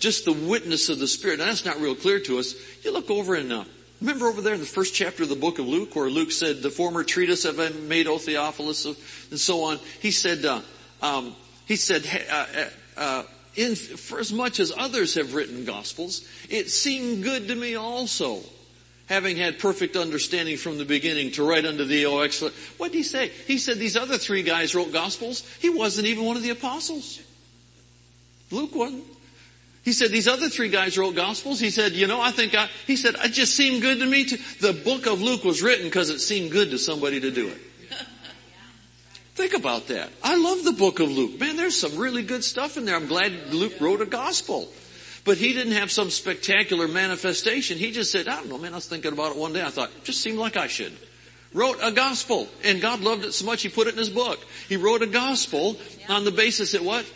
Just the witness of the Spirit. Now that's not real clear to us. You look over in, uh, remember over there in the first chapter of the book of Luke where Luke said, the former treatise have I made, O Theophilus, and so on. He said, uh, um, he said, uh, uh, uh, in, for as much as others have written gospels, it seemed good to me also, having had perfect understanding from the beginning to write unto thee, O excellent. What did he say? He said these other three guys wrote gospels. He wasn't even one of the apostles. Luke wasn't. He said these other three guys wrote gospels. He said, you know, I think I, he said, it just seemed good to me to, the book of Luke was written because it seemed good to somebody to do it. Think about that. I love the book of Luke. Man, there's some really good stuff in there. I'm glad Luke wrote a gospel. But he didn't have some spectacular manifestation. He just said, I don't know, man, I was thinking about it one day. I thought, it just seemed like I should. Wrote a gospel. And God loved it so much he put it in his book. He wrote a gospel on the basis that what?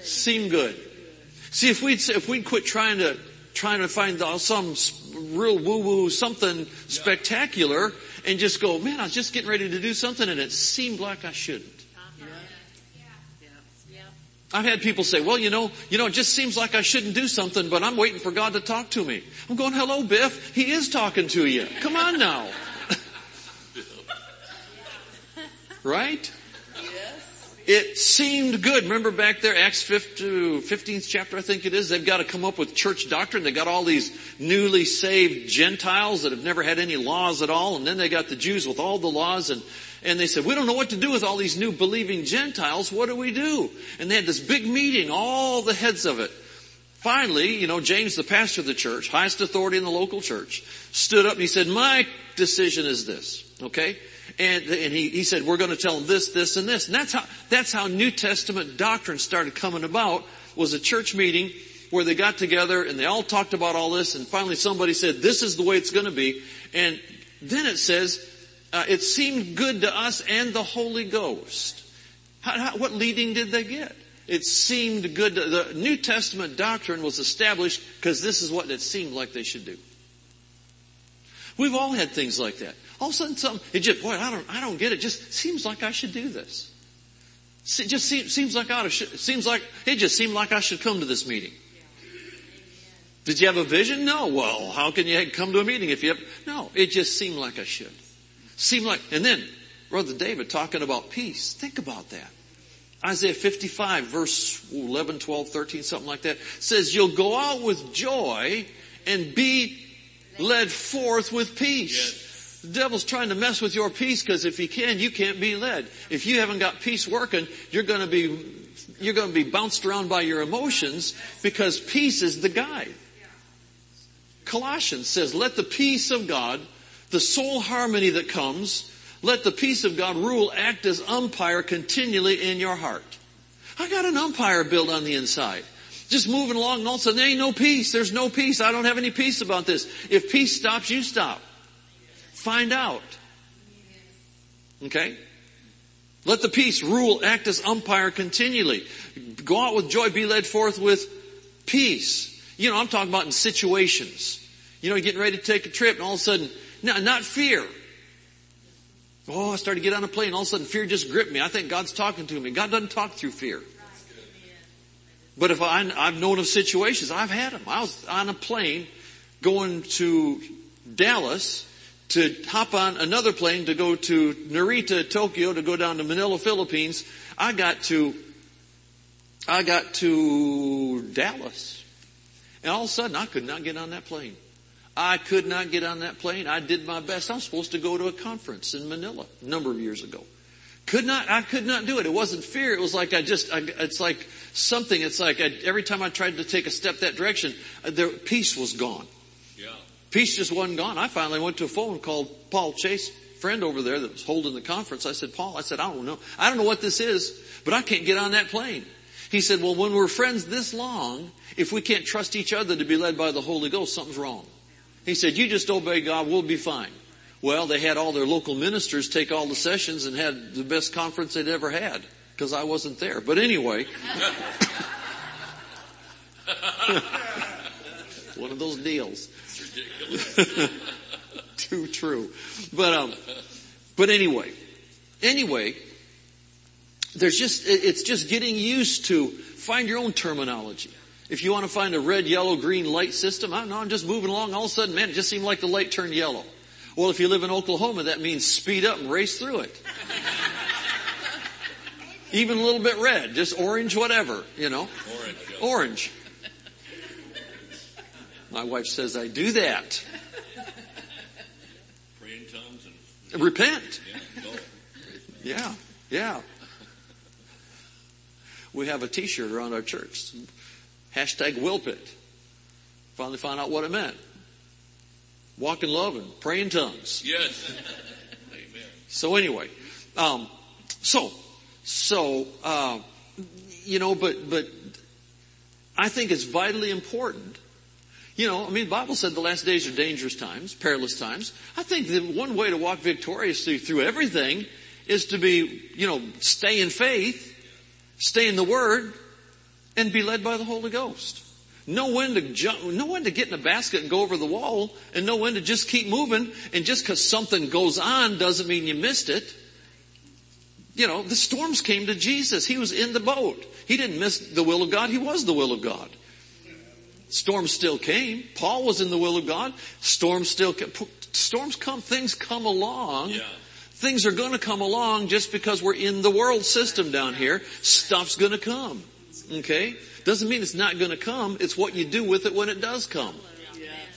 Seemed good. See, if we'd, if we'd quit trying to, trying to find some real woo-woo, something spectacular, and just go, man, I was just getting ready to do something and it seemed like I shouldn't. I've had people say, well, you know, you know, it just seems like I shouldn't do something, but I'm waiting for God to talk to me. I'm going, hello, Biff. He is talking to you. Come on now. right? Yes. It seemed good. Remember back there, Acts 15, 15th chapter, I think it is. They've got to come up with church doctrine. They got all these newly saved Gentiles that have never had any laws at all. And then they got the Jews with all the laws and, and they said, we don't know what to do with all these new believing Gentiles. What do we do? And they had this big meeting, all the heads of it. Finally, you know, James, the pastor of the church, highest authority in the local church, stood up and he said, my decision is this. Okay? And, and he, he said, we're going to tell them this, this, and this. And that's how, that's how New Testament doctrine started coming about, was a church meeting where they got together and they all talked about all this and finally somebody said, this is the way it's going to be. And then it says, uh, it seemed good to us and the Holy Ghost. How, how, what leading did they get? It seemed good. To, the New Testament doctrine was established because this is what it seemed like they should do. We've all had things like that. All of a sudden something, it just, boy, I don't, I don't get it. Just seems like I should do this. It just seems, seems like I should, seems like, it just seemed like I should come to this meeting. Did you have a vision? No. Well, how can you come to a meeting if you have, no, it just seemed like I should. Seemed like, and then, Brother David talking about peace. Think about that. Isaiah 55 verse 11, 12, 13, something like that says you'll go out with joy and be led forth with peace. Yes. The devil's trying to mess with your peace because if he can, you can't be led. If you haven't got peace working, you're going to be, you're going to be bounced around by your emotions because peace is the guide. Colossians says, let the peace of God, the soul harmony that comes, let the peace of God rule, act as umpire continually in your heart. I got an umpire built on the inside. Just moving along and all of a sudden there ain't no peace. There's no peace. I don't have any peace about this. If peace stops, you stop. Find out. Okay? Let the peace rule, act as umpire continually. Go out with joy, be led forth with peace. You know, I'm talking about in situations. You know, you're getting ready to take a trip and all of a sudden, no, not fear. Oh, I started to get on a plane. All of a sudden fear just gripped me. I think God's talking to me. God doesn't talk through fear. But if I, I've known of situations, I've had them. I was on a plane going to Dallas to hop on another plane to go to Narita, Tokyo, to go down to Manila, Philippines. I got to, I got to Dallas. And all of a sudden I could not get on that plane. I could not get on that plane. I did my best. I was supposed to go to a conference in Manila a number of years ago. Could not, I could not do it. It wasn't fear. It was like I just, I, it's like something. It's like I, every time I tried to take a step that direction, uh, the peace was gone. Yeah. Peace just wasn't gone. I finally went to a phone called Paul Chase, friend over there that was holding the conference. I said, Paul, I said, I don't know. I don't know what this is, but I can't get on that plane. He said, well, when we're friends this long, if we can't trust each other to be led by the Holy Ghost, something's wrong. He said, you just obey God, we'll be fine. Well, they had all their local ministers take all the sessions and had the best conference they'd ever had because I wasn't there. But anyway, one of those deals. Too true. But um, but anyway, anyway, there's just it's just getting used to find your own terminology. If you want to find a red, yellow, green light system, I don't know, I'm just moving along. All of a sudden, man, it just seemed like the light turned yellow. Well, if you live in Oklahoma, that means speed up and race through it. Even a little bit red, just orange, whatever, you know. Orange. yeah. Orange. My wife says I do that. Pray in tongues and, Repent. yeah. Yeah, yeah. We have a t-shirt around our church. Hashtag Wilpit. Finally found out what it meant. Walk in love and pray in tongues. Yes. Amen. So anyway, um, so, so, uh, you know, but, but I think it's vitally important. You know, I mean, the Bible said the last days are dangerous times, perilous times. I think that one way to walk victoriously through everything is to be, you know, stay in faith, stay in the Word, and be led by the Holy Ghost. Know when to jump, know when to get in a basket and go over the wall, and know when to just keep moving, and just cause something goes on doesn't mean you missed it. You know, the storms came to Jesus. He was in the boat. He didn't miss the will of God. He was the will of God. Storms still came. Paul was in the will of God. Storms still came. Storms come, things come along. Yeah. Things are gonna come along just because we're in the world system down here. Stuff's gonna come. Okay? Doesn't mean it's not gonna come. It's what you do with it when it does come.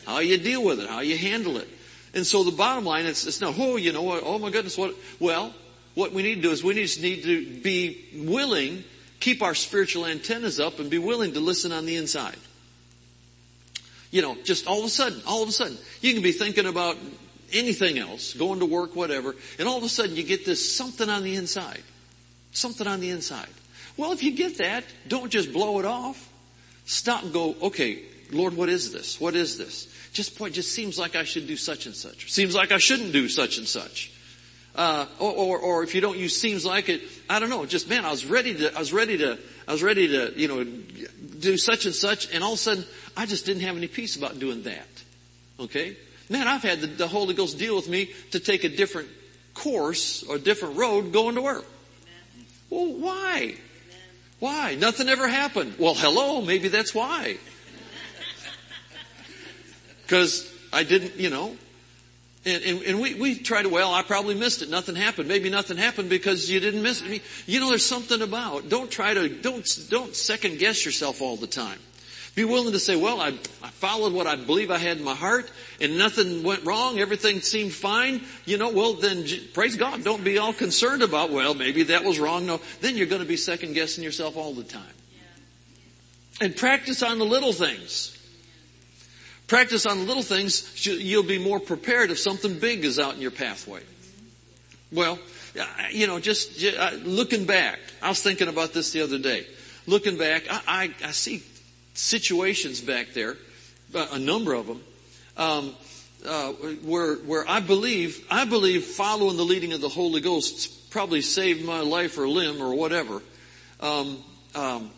How you deal with it, how you handle it. And so the bottom line is, it's not, oh, you know what, oh my goodness, what, well, what we need to do is we just need to be willing, keep our spiritual antennas up and be willing to listen on the inside. You know, just all of a sudden, all of a sudden, you can be thinking about anything else, going to work, whatever, and all of a sudden you get this something on the inside. Something on the inside. Well, if you get that, don't just blow it off. Stop and go, okay, Lord, what is this? What is this? Just it just seems like I should do such and such. Seems like I shouldn't do such and such. Uh, or, or, or if you don't use seems like it, I don't know. Just man, I was ready to, I was ready to, I was ready to, you know, do such and such, and all of a sudden, I just didn't have any peace about doing that. Okay, man, I've had the, the Holy Ghost deal with me to take a different course or a different road going to work. Well, why? Why? Nothing ever happened. Well, hello, maybe that's why. Cause I didn't, you know, and, and, and we, we try to, well, I probably missed it. Nothing happened. Maybe nothing happened because you didn't miss it. I mean, you know, there's something about, don't try to, don't, don't second guess yourself all the time. Be willing to say, well, I, I followed what I believe I had in my heart and nothing went wrong. Everything seemed fine. You know, well then, praise God. Don't be all concerned about, well, maybe that was wrong. No, then you're going to be second guessing yourself all the time. And practice on the little things. Practice on the little things, you'll be more prepared if something big is out in your pathway. Well, you know, just, uh, looking back, I was thinking about this the other day. Looking back, I, I, I see situations back there, a number of them, um, uh, where where I believe I believe following the leading of the Holy Ghost probably saved my life or limb or whatever, um, um,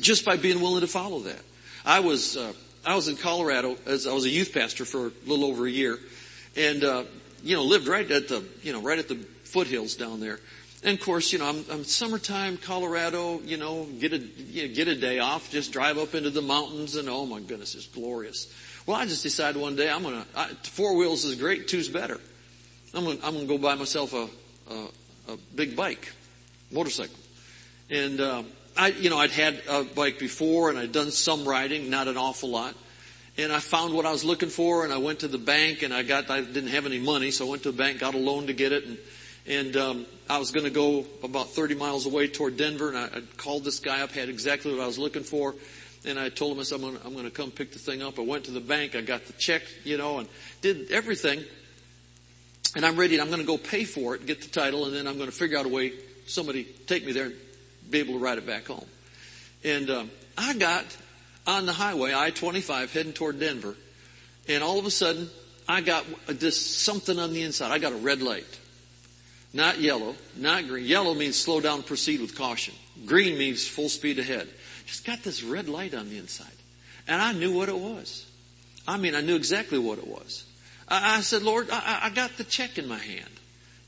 just by being willing to follow that. I was uh, I was in Colorado as I was a youth pastor for a little over a year, and uh, you know lived right at the you know right at the foothills down there, And of course, you know, I'm, I'm summertime, Colorado, you know, get a, you know, get a day off, just drive up into the mountains and oh my goodness, it's glorious. Well, I just decided one day I'm gonna, I, four wheels is great, two's better. I'm gonna, I'm gonna go buy myself a, a, a big bike, motorcycle. And, uh, I, you know, I'd had a bike before and I'd done some riding, not an awful lot. And I found what I was looking for and I went to the bank and I got, I didn't have any money, so I went to the bank, got a loan to get it and, and, um, I was going to go about 30 miles away toward Denver, and I, I called this guy up, had exactly what I was looking for, and I told him I said, I'm going, to, come pick the thing up. I went to the bank, I got the check, you know, and did everything, and I'm ready. and I'm going to go pay for it, get the title, and then I'm going to figure out a way somebody take me there and be able to ride it back home. And um, I got on the highway, I-25, heading toward Denver, and all of a sudden, I got this something on the inside. I got a red light. Not yellow, not green. Yellow means slow down, proceed with caution. Green means full speed ahead. Just got this red light on the inside. And I knew what it was. I mean, I knew exactly what it was. I, I said, Lord, I, I got the check in my hand.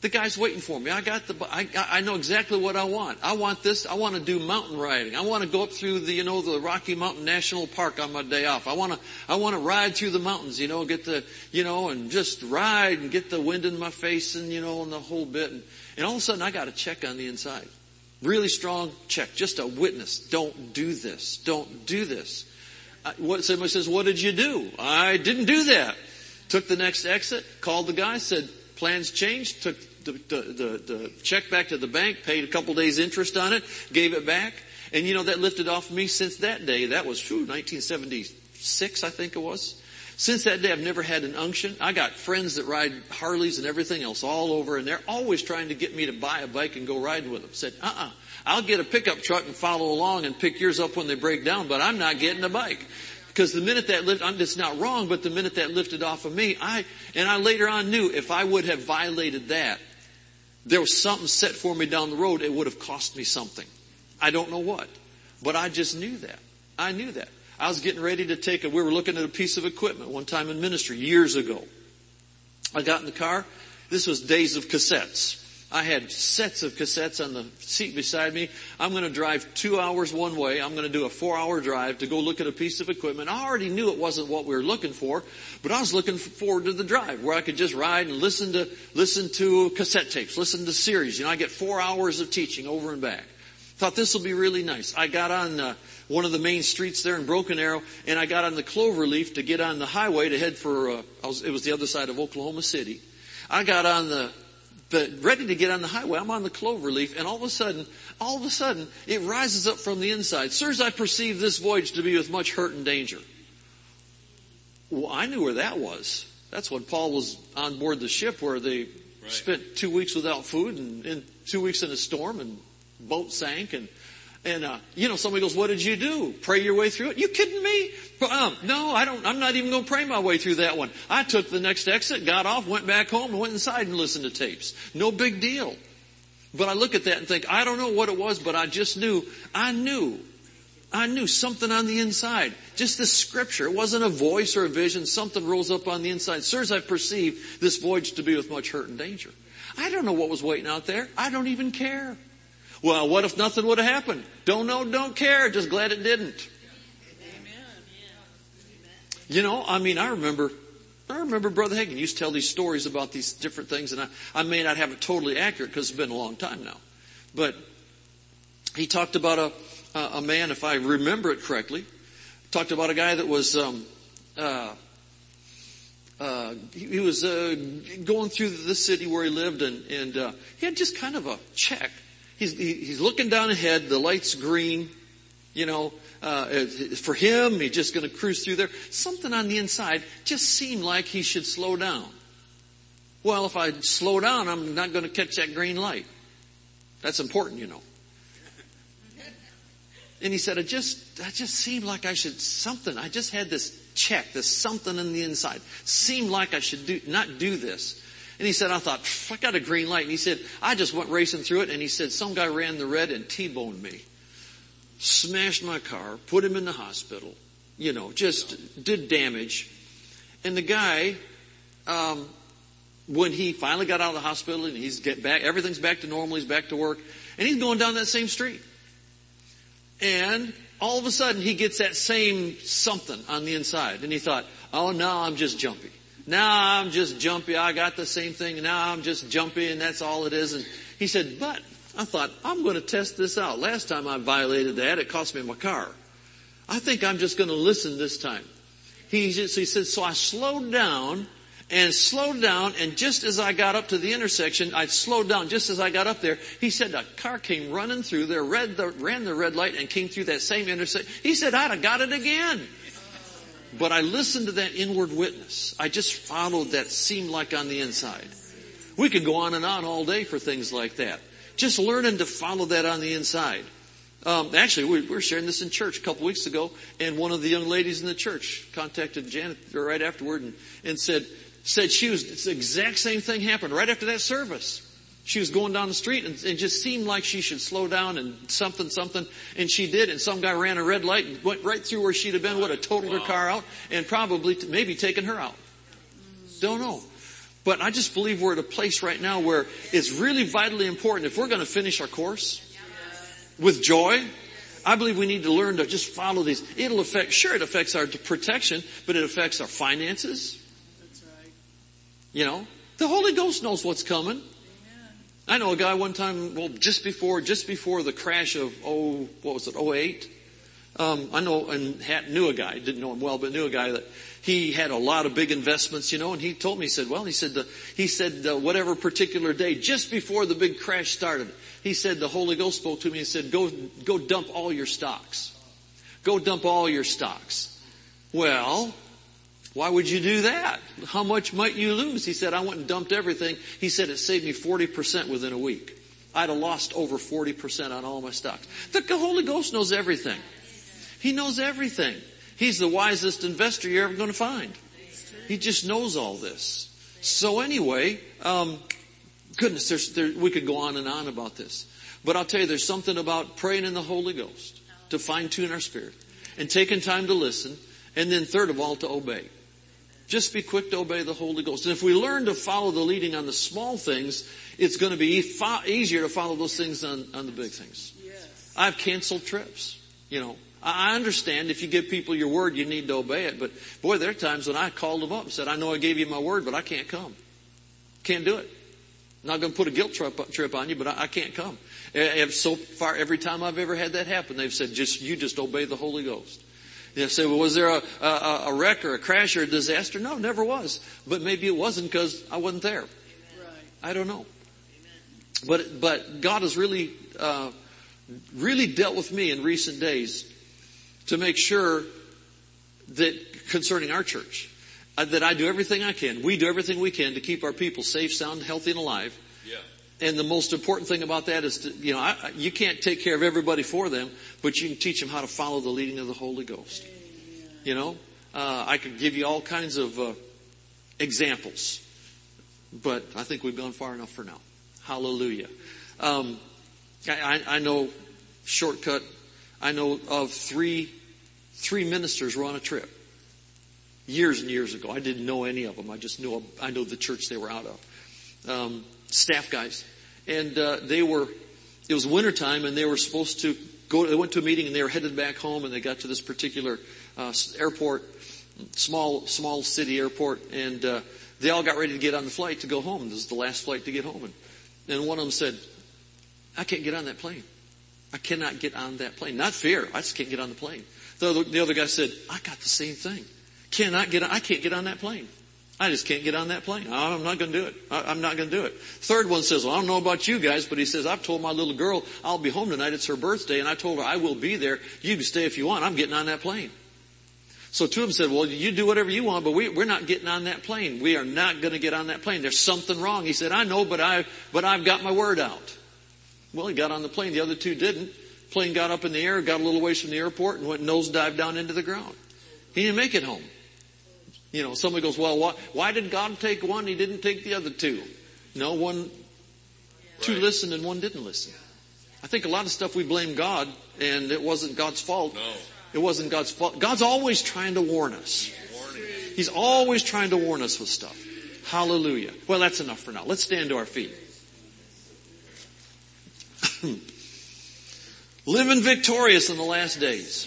The guy's waiting for me. I got the, I, I know exactly what I want. I want this. I want to do mountain riding. I want to go up through the, you know, the Rocky Mountain National Park on my day off. I want to, I want to ride through the mountains, you know, get the, you know, and just ride and get the wind in my face and, you know, and the whole bit. And, and all of a sudden I got a check on the inside. Really strong check. Just a witness. Don't do this. Don't do this. I, what, somebody says, what did you do? I didn't do that. Took the next exit, called the guy, said, plans changed, took the, the, the, the check back to the bank, paid a couple days interest on it, gave it back. And you know, that lifted off me since that day. That was, whew, 1976, I think it was. Since that day, I've never had an unction. I got friends that ride Harleys and everything else all over, and they're always trying to get me to buy a bike and go ride with them. Said, uh-uh, I'll get a pickup truck and follow along and pick yours up when they break down, but I'm not getting a bike. Because the minute that lifted, it's not wrong, but the minute that lifted off of me, I, and I later on knew if I would have violated that, there was something set for me down the road, it would have cost me something. I don't know what. But I just knew that. I knew that. I was getting ready to take a, we were looking at a piece of equipment one time in ministry years ago. I got in the car. This was days of cassettes. I had sets of cassettes on the seat beside me. I'm going to drive two hours one way. I'm going to do a four hour drive to go look at a piece of equipment. I already knew it wasn't what we were looking for, but I was looking forward to the drive where I could just ride and listen to, listen to cassette tapes, listen to series. You know, I get four hours of teaching over and back. Thought this will be really nice. I got on uh, one of the main streets there in Broken Arrow, and I got on the Cloverleaf to get on the highway to head for. Uh, was, it was the other side of Oklahoma City. I got on the but ready to get on the highway. I'm on the cloverleaf and all of a sudden, all of a sudden, it rises up from the inside. Sirs, I perceive this voyage to be with much hurt and danger. Well, I knew where that was. That's when Paul was on board the ship where they right. spent two weeks without food and, and two weeks in a storm and boat sank and and uh, you know, somebody goes, "What did you do? Pray your way through it?" You kidding me? Um, no, I don't. I'm not even going to pray my way through that one. I took the next exit, got off, went back home, went inside and listened to tapes. No big deal. But I look at that and think, I don't know what it was, but I just knew. I knew. I knew something on the inside. Just this scripture. It wasn't a voice or a vision. Something rose up on the inside. Sirs, I perceive this voyage to be with much hurt and danger. I don't know what was waiting out there. I don't even care. Well, what if nothing would have happened? Don't know, don't care, just glad it didn't. Amen. You know, I mean, I remember, I remember Brother Hagin used to tell these stories about these different things, and I, I may not have it totally accurate because it's been a long time now. But he talked about a, a man, if I remember it correctly, talked about a guy that was, um, uh, uh, he, was uh, going through the city where he lived, and, and uh, he had just kind of a check he's, he's looking down ahead, the light's green, you know, uh, for him, he's just going to cruise through there. Something on the inside just seemed like he should slow down. Well, if I slow down, I'm not going to catch that green light. That's important, you know. And he said, it just, I just seemed like I should something. I just had this check, this something in the inside. Seemed like I should do, not do this. And he said, I thought, I got a green light. And he said, I just went racing through it. And he said, some guy ran the red and T-boned me. Smashed my car, put him in the hospital, you know, just did damage. And the guy, um, when he finally got out of the hospital and he's get back, everything's back to normal, he's back to work, and he's going down that same street. And all of a sudden he gets that same something on the inside. And he thought, oh, now I'm just jumpy. Now I'm just jumpy. I got the same thing. Now I'm just jumpy and that's all it is. And he said, but I thought, I'm going to test this out. Last time I violated that, it cost me my car. I think I'm just going to listen this time. He, just, he said, so I slowed down and slowed down and just as I got up to the intersection, I slowed down just as I got up there. He said a car came running through there, red the, ran the red light and came through that same intersection. He said I'd have got it again. But I listened to that inward witness. I just followed that seemed like on the inside. We could go on and on all day for things like that. Just learning to follow that on the inside. Um, actually, we, were sharing this in church a couple weeks ago, and one of the young ladies in the church contacted Janet right afterward and, and said, said she was, it's the exact same thing happened right after that service. She was going down the street and it just seemed like she should slow down and something, something, and she did, and some guy ran a red light and went right through where she'd have been, would have totaled her car out, and probably, maybe taken her out. Don't know. But I just believe we're at a place right now where it's really vitally important if we're going to finish our course with joy. I believe we need to learn to just follow these. It'll affect, sure it affects our protection, but it affects our finances. That's right. You know, the Holy Ghost knows what's coming. I know a guy one time, well, just before, just before the crash of, oh, what was it, 08? Um, I know and had, knew a guy, didn't know him well, but knew a guy that he had a lot of big investments, you know, and he told me, he said, well, he said, the, he said, uh, whatever particular day, just before the big crash started, he said, the Holy Ghost spoke to me and said, go, go dump all your stocks. Go dump all your stocks. Well, why would you do that? How much might you lose? He said, I went and dumped everything. He said it saved me 40% within a week. I'd have lost over 40% on all my stocks. The Holy Ghost knows everything. He knows everything. He's the wisest investor you're ever going to find. He just knows all this. So anyway, um, goodness, there, we could go on and on about this. But I'll tell you, there's something about praying in the Holy Ghost to fine tune our spirit and taking time to listen. And then third of all, to obey. Just be quick to obey the Holy Ghost. And if we learn to follow the leading on the small things, it's going to be e- easier to follow those things on, on the big things. Yes. I've canceled trips. You know, I understand if you give people your word, you need to obey it. But boy, there are times when I called them up and said, I know I gave you my word, but I can't come. Can't do it. I'm not going to put a guilt trip, on you, but I, I can't come. And so far, every time I've ever had that happen, they've said, just, you just obey the Holy Ghost. You say, well, was there a, a, a wreck or a crash or a disaster? No, never was. But maybe it wasn't because I wasn't there. Right. I don't know. But, but God has really, uh, really dealt with me in recent days to make sure that concerning our church, uh, that I do everything I can. We do everything we can to keep our people safe, sound, healthy, and alive. And the most important thing about that is, to, you know, I, you can't take care of everybody for them, but you can teach them how to follow the leading of the Holy Ghost. You know, uh, I could give you all kinds of uh, examples, but I think we've gone far enough for now. Hallelujah. Um, I, I know shortcut. I know of three three ministers were on a trip years and years ago. I didn't know any of them. I just knew I know the church they were out of. Um, staff guys, and uh, they were. It was wintertime, and they were supposed to go. They went to a meeting, and they were headed back home, and they got to this particular uh, airport, small small city airport, and uh, they all got ready to get on the flight to go home. This is the last flight to get home, and, and one of them said, "I can't get on that plane. I cannot get on that plane. Not fear. I just can't get on the plane." The other, the other guy said, "I got the same thing. Cannot get. On, I can't get on that plane." I just can't get on that plane. I'm not going to do it. I'm not going to do it. Third one says, well, I don't know about you guys, but he says, I've told my little girl I'll be home tonight. It's her birthday. And I told her I will be there. You can stay if you want. I'm getting on that plane. So two of them said, well, you do whatever you want, but we, we're not getting on that plane. We are not going to get on that plane. There's something wrong. He said, I know, but I, but I've got my word out. Well, he got on the plane. The other two didn't. Plane got up in the air, got a little ways from the airport and went nosedive down into the ground. He didn't make it home. You know, somebody goes, well, why, why did God take one? He didn't take the other two. No, one, two Right. listened and one didn't listen. I think a lot of stuff we blame God and it wasn't God's fault. No. It wasn't God's fault. God's always trying to warn us. Warning. He's always trying to warn us with stuff. Hallelujah. Well, that's enough for now. Let's stand to our feet. Living victorious in the last days.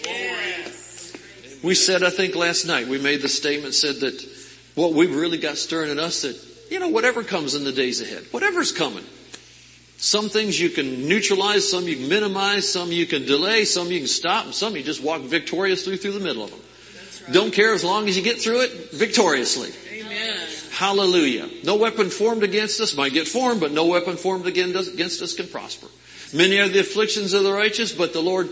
We said, I think last night, we made the statement, said that what we've really got stirring in us that, you know, whatever comes in the days ahead, whatever's coming. Some things you can neutralize, some you can minimize, some you can delay, some you can stop, and some you just walk victoriously through the middle of them. Right. Don't care as long as you get through it victoriously. Amen. Hallelujah. No weapon formed against us might get formed, but no weapon formed against us can prosper. Many are the afflictions of the righteous, but the Lord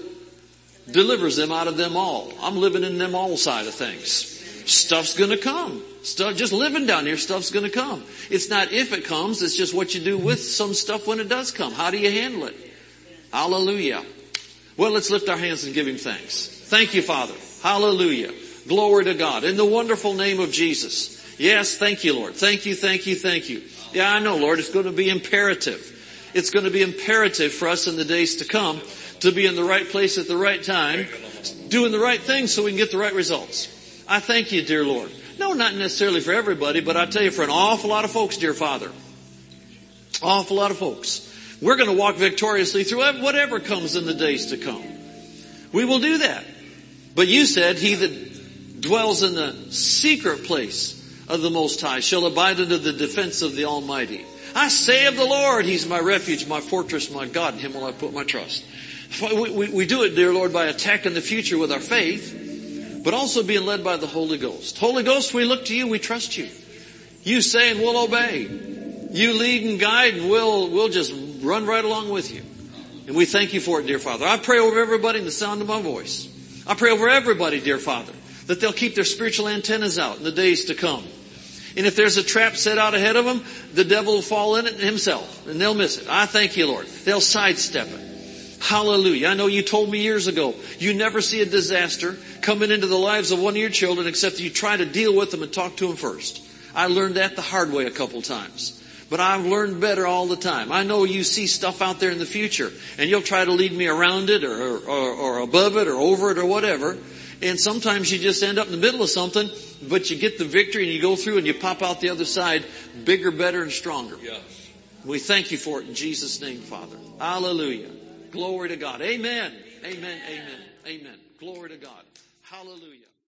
delivers them out of them all. I'm living in them all side of things. Stuff's gonna come. Stuff, just living down here, stuff's gonna come. It's not if it comes, it's just what you do with some stuff when it does come. How do you handle it? Hallelujah. Well, let's lift our hands and give Him thanks. Thank you, Father. Hallelujah. Glory to God. In the wonderful name of Jesus. Yes, thank you, Lord. Thank you, thank you, thank you. Yeah, I know, Lord, it's going to be imperative. It's going to be imperative for us in the days to come to be in the right place at the right time, doing the right thing so we can get the right results. I thank you, dear Lord. No, not necessarily for everybody, but I tell you for an awful lot of folks, dear Father. Awful lot of folks. We're going to walk victoriously through whatever comes in the days to come. We will do that. But you said, he that dwells in the secret place of the Most High shall abide under the defense of the Almighty. I say of the Lord, He's my refuge, my fortress, my God. In Him will I put my trust. We, we, do it, dear Lord, by attacking the future with our faith, but also being led by the Holy Ghost. Holy Ghost, we look to you, we trust you. You say and we'll obey. You lead and guide and we'll, we'll just run right along with you. And we thank you for it, dear Father. I pray over everybody in the sound of my voice. I pray over everybody, dear Father, that they'll keep their spiritual antennas out in the days to come. And if there's a trap set out ahead of them, the devil will fall in it himself and they'll miss it. I thank you, Lord. They'll sidestep it. Hallelujah. I know you told me years ago, you never see a disaster coming into the lives of one of your children except you try to deal with them and talk to them first. I learned that the hard way a couple times. But I've learned better all the time. I know you see stuff out there in the future and you'll try to lead me around it or, or, or above it or over it or whatever. And sometimes you just end up in the middle of something, but you get the victory and you go through and you pop out the other side bigger, better, and stronger. Yes. We thank you for it in Jesus' name, Father. Hallelujah. Glory to God. Amen. Amen. Amen. Amen. Glory to God. Hallelujah.